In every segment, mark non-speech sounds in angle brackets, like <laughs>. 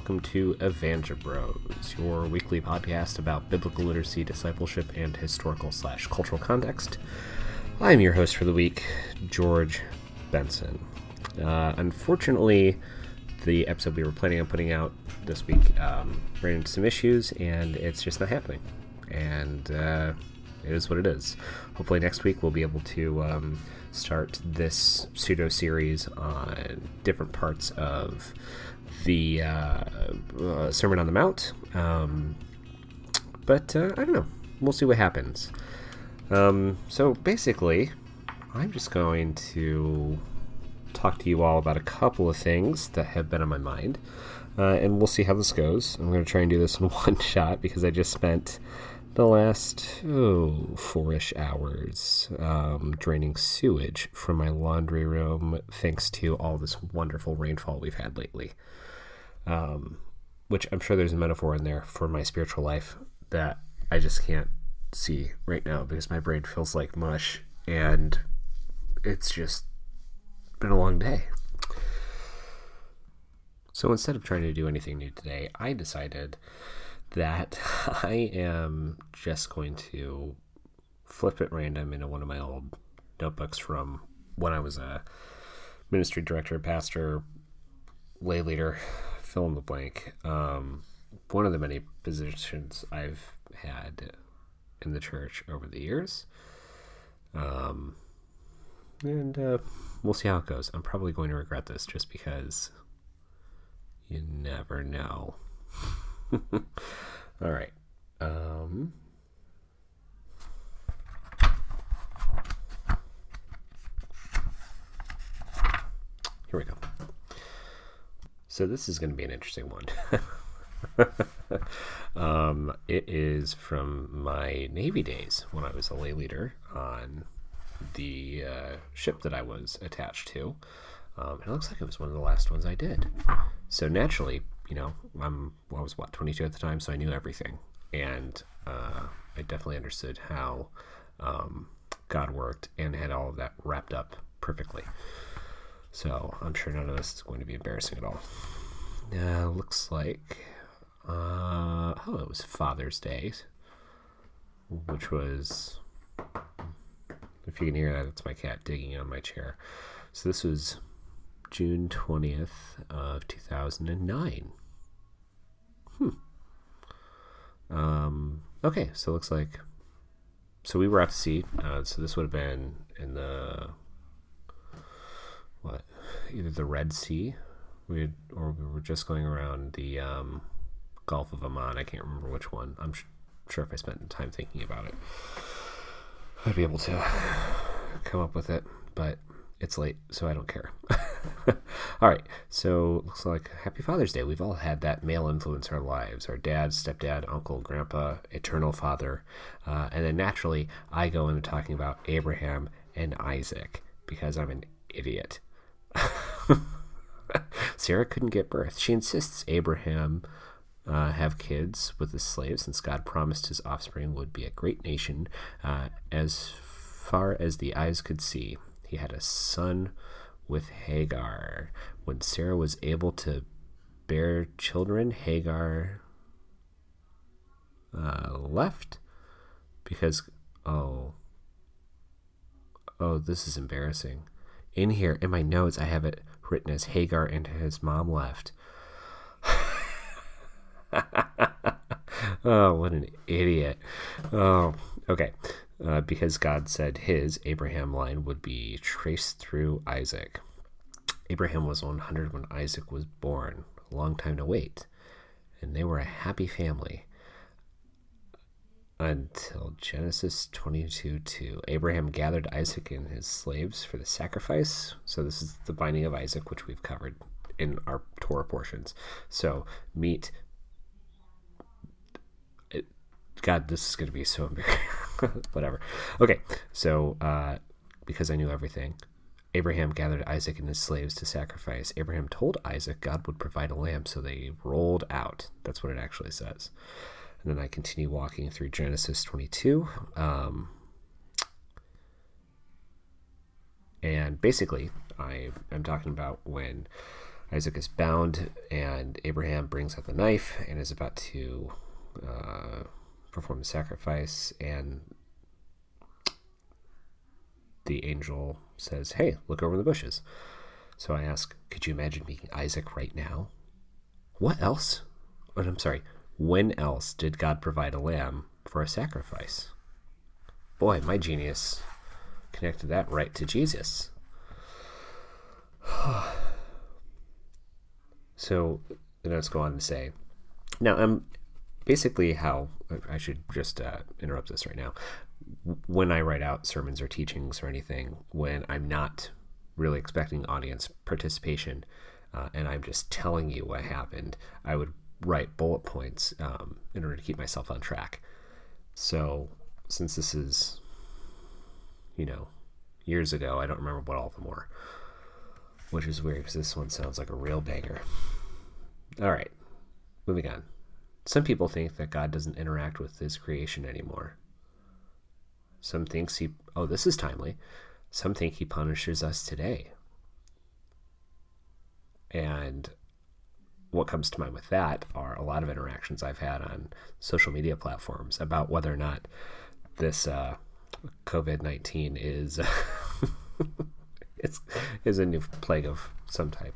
welcome to Evangel Bros, your weekly podcast about biblical literacy, discipleship, and historical slash cultural context. I'm your host for the week, George Benson. Uh, unfortunately, the episode we were planning on putting out this week um, ran into some issues, and it's just not happening. And uh, it is what it is. Hopefully, next week we'll be able to um, start this pseudo series on different parts of the uh, uh, Sermon on the Mount. Um, but uh, I don't know. We'll see what happens. Um, so basically, I'm just going to talk to you all about a couple of things that have been on my mind. Uh, and we'll see how this goes. I'm going to try and do this in <laughs> one shot because I just spent the last oh, four-ish hours um, draining sewage from my laundry room thanks to all this wonderful rainfall we've had lately. Um, which i'm sure there's a metaphor in there for my spiritual life that i just can't see right now because my brain feels like mush and it's just been a long day. So instead of trying to do anything new today i decided that <laughs> I am just going to flip at random into one of my old notebooks from when I was a ministry director, pastor, lay leader, fill in the blank. Um, one of the many positions I've had in the church over the years. Um, and uh, we'll see how it goes. I'm probably going to regret this just because you never know. <laughs> <laughs> All right. Um, here we go. So this is going to be an interesting one. <laughs> um, it is from my Navy days when I was a lay leader on the uh, ship that I was attached to. Um, it looks like it was one of the last ones I did. So naturally, you know, I'm I was what 22 at the time, so I knew everything, and uh, I definitely understood how um, God worked and had all of that wrapped up perfectly. So I'm sure none of this is going to be embarrassing at all. Uh, looks like uh, oh, it was Father's Day, which was if you can hear that, it's my cat digging on my chair. So this was June 20th of 2009. Hmm. Um, okay, so it looks like. So we were out to sea. Uh, so this would have been in the. What? Either the Red Sea, we had, or we were just going around the um, Gulf of Oman. I can't remember which one. I'm sh- sure if I spent time thinking about it, I'd be able to <sighs> come up with it. But it's late, so I don't care. <laughs> all right, so looks like Happy Father's Day. We've all had that male influence in our lives our dad, stepdad, uncle, grandpa, eternal father. Uh, and then naturally, I go into talking about Abraham and Isaac because I'm an idiot. <laughs> Sarah couldn't get birth. She insists Abraham uh, have kids with his slaves since God promised his offspring would be a great nation uh, as far as the eyes could see. He had a son with Hagar. When Sarah was able to bear children, Hagar uh, left because, oh, oh, this is embarrassing. In here, in my notes, I have it written as Hagar and his mom left. <laughs> oh, what an idiot. Oh, okay uh, because God said his Abraham line would be traced through Isaac. Abraham was 100 when Isaac was born, a long time to wait, and they were a happy family until Genesis 22 2. Abraham gathered Isaac and his slaves for the sacrifice. So, this is the binding of Isaac, which we've covered in our Torah portions. So, meet God, this is going to be so <laughs> embarrassing. <laughs> Whatever. Okay, so uh, because I knew everything, Abraham gathered Isaac and his slaves to sacrifice. Abraham told Isaac God would provide a lamb, so they rolled out. That's what it actually says. And then I continue walking through Genesis 22. Um, and basically, I am talking about when Isaac is bound, and Abraham brings out the knife and is about to uh, perform sacrifice. And the angel says, Hey, look over the bushes. So I ask, Could you imagine meeting Isaac right now? What else? I'm sorry. When else did God provide a lamb for a sacrifice? Boy, my genius connected that right to Jesus. <sighs> so then let's go on to say, now I'm um, basically how I should just uh, interrupt this right now. When I write out sermons or teachings or anything, when I'm not really expecting audience participation, uh, and I'm just telling you what happened, I would write bullet points um, in order to keep myself on track. So since this is, you know, years ago, I don't remember what all of them were, which is weird because this one sounds like a real banger. All right, moving on. Some people think that God doesn't interact with his creation anymore. Some thinks he oh this is timely. Some think he punishes us today. And what comes to mind with that are a lot of interactions I've had on social media platforms about whether or not this uh, COVID nineteen is <laughs> is a new plague of some type.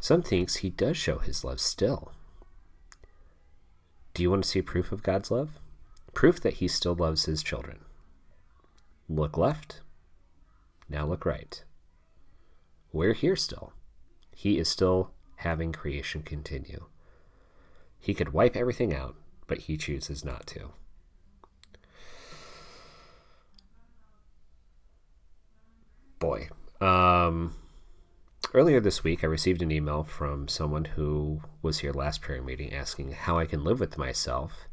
Some thinks he does show his love still. Do you want to see proof of God's love? Proof that he still loves his children. Look left. Now look right. We're here still. He is still having creation continue. He could wipe everything out, but he chooses not to. Boy. Um, earlier this week, I received an email from someone who was here last prayer meeting asking how I can live with myself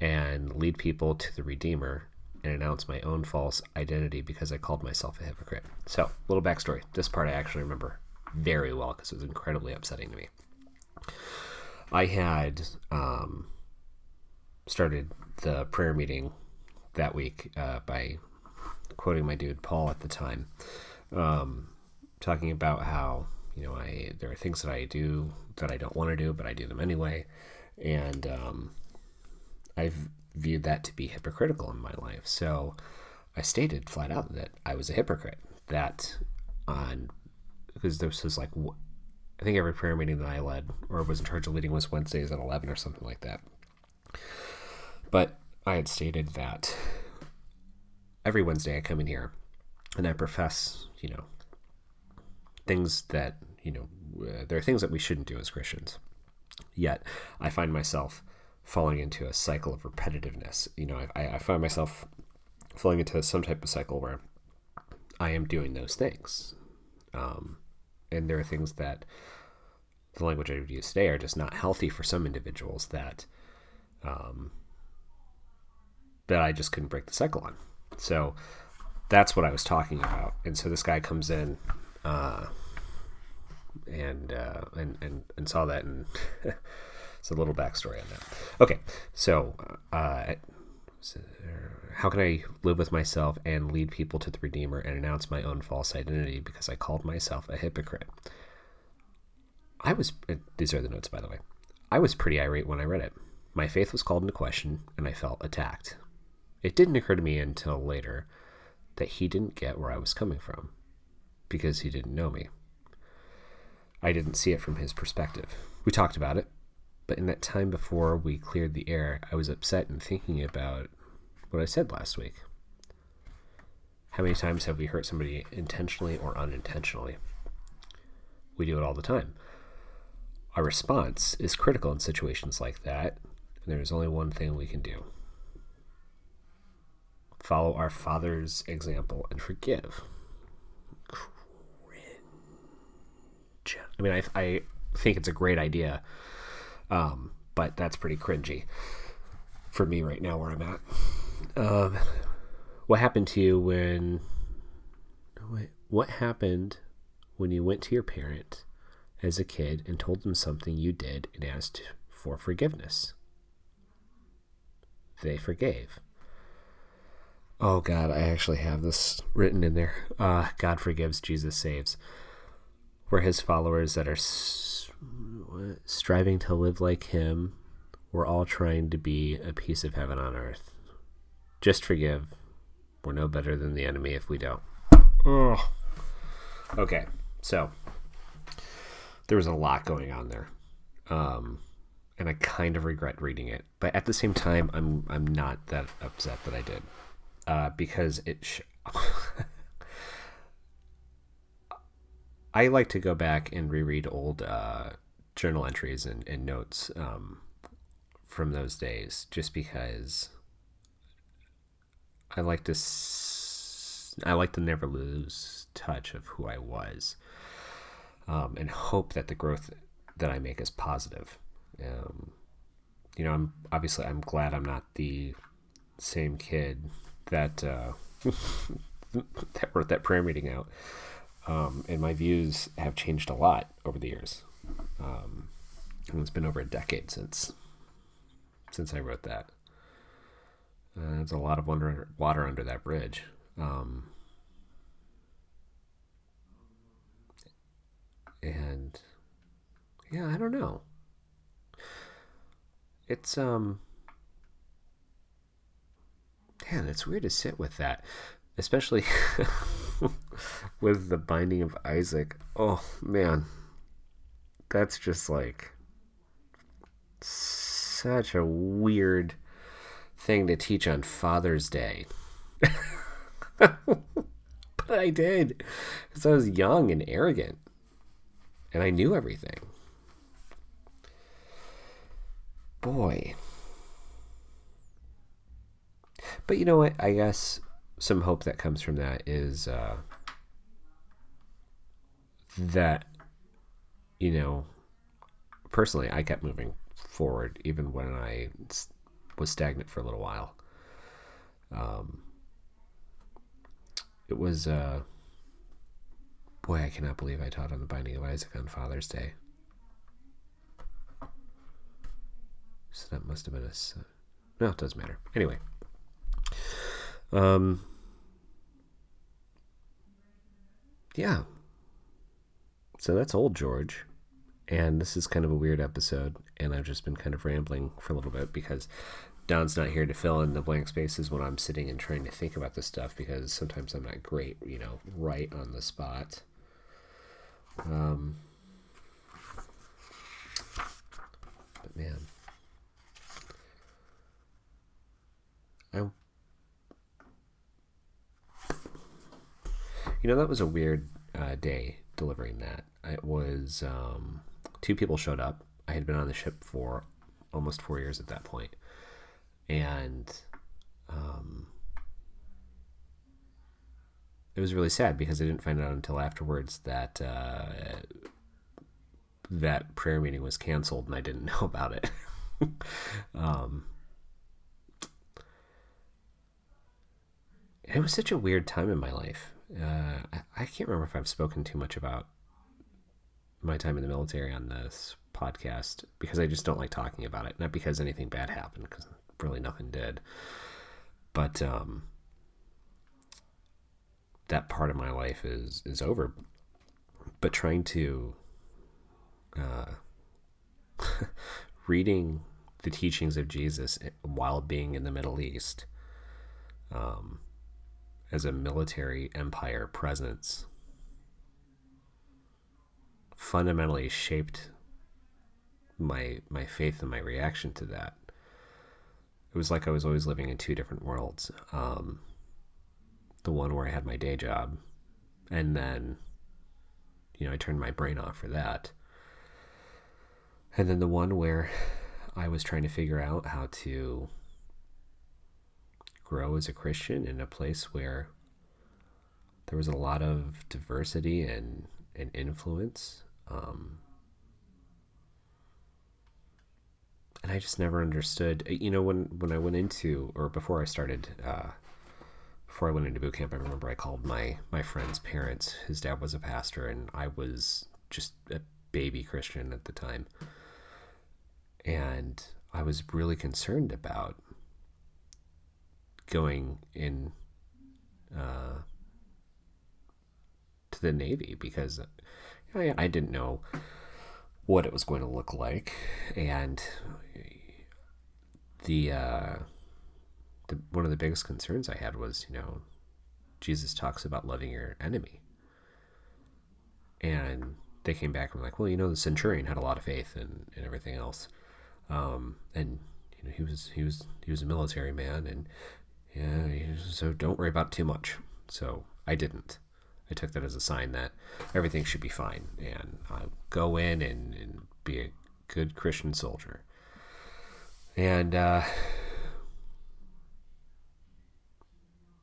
and lead people to the Redeemer and announce my own false identity because I called myself a hypocrite. So, little backstory. This part I actually remember very well because it was incredibly upsetting to me. I had um, started the prayer meeting that week uh, by quoting my dude Paul at the time, um, talking about how you know I there are things that I do that I don't want to do, but I do them anyway, and um, I've viewed that to be hypocritical in my life. So I stated flat out that I was a hypocrite. That on because this was like I think every prayer meeting that I led or was in charge of leading was Wednesdays at eleven or something like that. But I had stated that every Wednesday I come in here and I profess, you know, things that you know there are things that we shouldn't do as Christians. Yet I find myself falling into a cycle of repetitiveness. You know, I, I find myself falling into some type of cycle where I am doing those things. Um, and there are things that the language I would use today are just not healthy for some individuals that um, that I just couldn't break the cycle on. So that's what I was talking about. And so this guy comes in uh, and, uh, and and and saw that, and <laughs> it's a little backstory on that. Okay, so uh, how can I live with myself and lead people to the Redeemer and announce my own false identity because I called myself a hypocrite? I was, uh, these are the notes, by the way. I was pretty irate when I read it. My faith was called into question, and I felt attacked. It didn't occur to me until later that he didn't get where I was coming from because he didn't know me. I didn't see it from his perspective. We talked about it, but in that time before we cleared the air, I was upset and thinking about what I said last week. How many times have we hurt somebody intentionally or unintentionally? We do it all the time. Our response is critical in situations like that, and there is only one thing we can do follow our Father's example and forgive. Cringe. I mean, I, I think it's a great idea, um, but that's pretty cringy for me right now where I'm at. Um, what happened to you when? What happened when you went to your parent as a kid and told them something you did and asked for forgiveness? They forgave. Oh God, I actually have this written in there. Uh, God forgives, Jesus saves. We're His followers that are striving to live like Him. We're all trying to be a piece of heaven on earth. Just forgive. We're no better than the enemy if we don't. Ugh. Okay, so there was a lot going on there, um, and I kind of regret reading it. But at the same time, I'm I'm not that upset that I did, uh, because it. Sh- <laughs> I like to go back and reread old uh, journal entries and, and notes um, from those days, just because I like to. S- I like to never lose touch of who I was, um, and hope that the growth that I make is positive. Um, you know, I'm obviously I'm glad I'm not the same kid that uh, <laughs> that wrote that prayer meeting out um, and my views have changed a lot over the years. Um, it's been over a decade since since I wrote that. Uh, there's a lot of water, water under that bridge. Um, and yeah, I don't know. It's um, man, it's weird to sit with that especially <laughs> <laughs> with the binding of Isaac. Oh man, that's just like such a weird thing to teach on Father's Day. <laughs> but I did because I was young and arrogant and I knew everything. Boy. But you know what? I guess some hope that comes from that is uh, that you know personally i kept moving forward even when i was stagnant for a little while. Um, it was uh, boy i cannot believe i taught on the binding of isaac on father's day. So that must have been a no it doesn't matter. Anyway. Um, yeah. So that's old George. And this is kind of a weird episode. And I've just been kind of rambling for a little bit because Don's not here to fill in the blank spaces when I'm sitting and trying to think about this stuff because sometimes I'm not great, you know, right on the spot. Um, but man, I, you know, that was a weird uh, day delivering that. It was um, two people showed up. I had been on the ship for almost four years at that point, and um, it was really sad because I didn't find out until afterwards that uh, that prayer meeting was canceled, and I didn't <laughs> know about it. <laughs> um, it was such a weird time in my life uh, I, can't remember if I've spoken too much about my time in the military on this podcast because I just don't like talking about it. Not because anything bad happened, because really nothing did. But um, that part of my life is is over. But trying to uh, <laughs> reading the teachings of Jesus while being in the Middle East. Um, as a military empire presence fundamentally shaped my my faith and my reaction to that. It was like I was always living in two different worlds. Um, the one where I had my day job, and then, you know, I turned my brain off for that. And then the one where I was trying to figure out how to grow as a Christian in a place where there was a lot of diversity and, and influence. Um, and I just never understood. You know, when when I went into or before I started, uh, before I went into boot camp, I remember I called my my friend's parents. His dad was a pastor, and I was just a baby Christian at the time, and I was really concerned about going in uh, to the Navy because know, I didn't know what it was going to look like, and the, uh, the one of the biggest concerns I had was, you know, Jesus talks about loving your enemy, and they came back and were like, well, you know, the centurion had a lot of faith and, and everything else, um, and you know, he was he was he was a military man, and yeah, so don't worry about too much. So I didn't. I took that as a sign that everything should be fine, and I'll go in and, and be a good Christian soldier. And uh,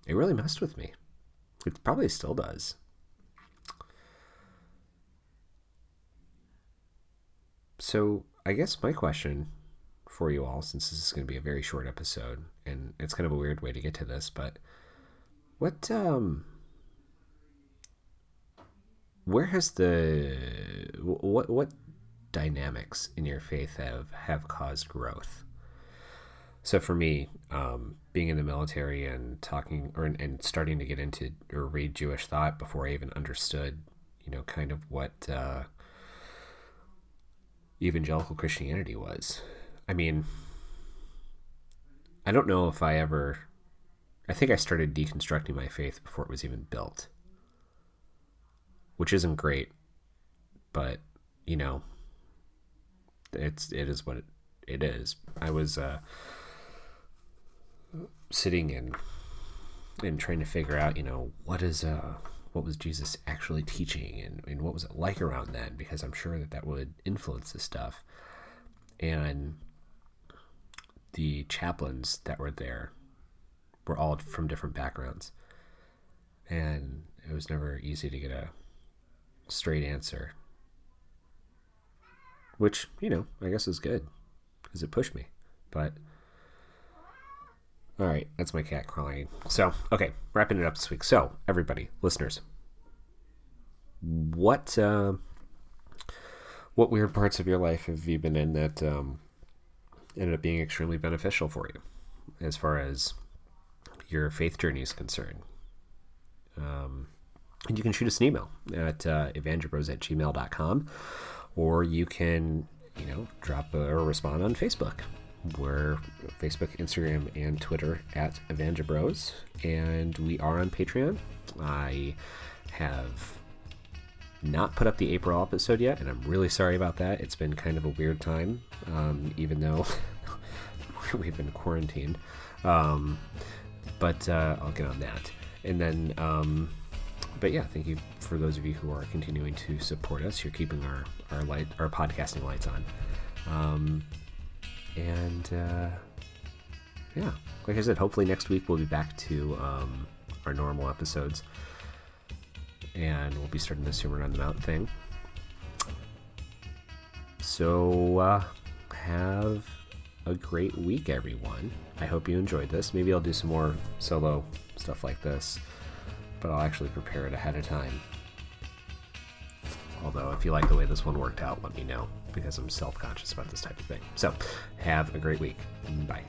it really messed with me. It probably still does. So I guess my question for you all, since this is going to be a very short episode, and it's kind of a weird way to get to this, but what um where has the what what dynamics in your faith have have caused growth? So for me, um, being in the military and talking or and starting to get into or read Jewish thought before I even understood, you know, kind of what uh, evangelical Christianity was. I mean, I don't know if I ever. I think I started deconstructing my faith before it was even built, which isn't great, but you know, it's it is what it, it is. I was uh, sitting and and trying to figure out, you know, what is uh what was Jesus actually teaching and, and what was it like around then because I'm sure that that would influence this stuff. And the chaplains that were there were all from different backgrounds. And it was never easy to get a straight answer. Which, you know, I guess is good because it pushed me. But, all right, that's my cat crying. So, okay, wrapping it up this week. So, everybody, listeners, what uh, what weird parts of your life have you been in that um, ended up being extremely beneficial for you as far as your faith journey is concerned. Um, and you can shoot us an email at uh, evangelibros at gmail.com or you can, you know, drop a, or respond on Facebook. We're Facebook, Instagram, and Twitter at Evangelibros, and we are on Patreon. I have not put up the April episode yet, and I'm really sorry about that. It's been kind of a weird time, um, even though <laughs> we've been quarantined. Um, but uh, I'll get on that. And then, um, but yeah, thank you for those of you who are continuing to support us. You're keeping our our light, our podcasting lights on. Um, and uh, yeah, like I said, hopefully next week we'll be back to um, our normal episodes and we'll be starting the Sermon on the Mount thing. So, uh, have a great week, everyone. I hope you enjoyed this. Maybe I'll do some more solo stuff like this, but I'll actually prepare it ahead of time. Although, if you like the way this one worked out, let me know because I'm self conscious about this type of thing. So, have a great week. Bye.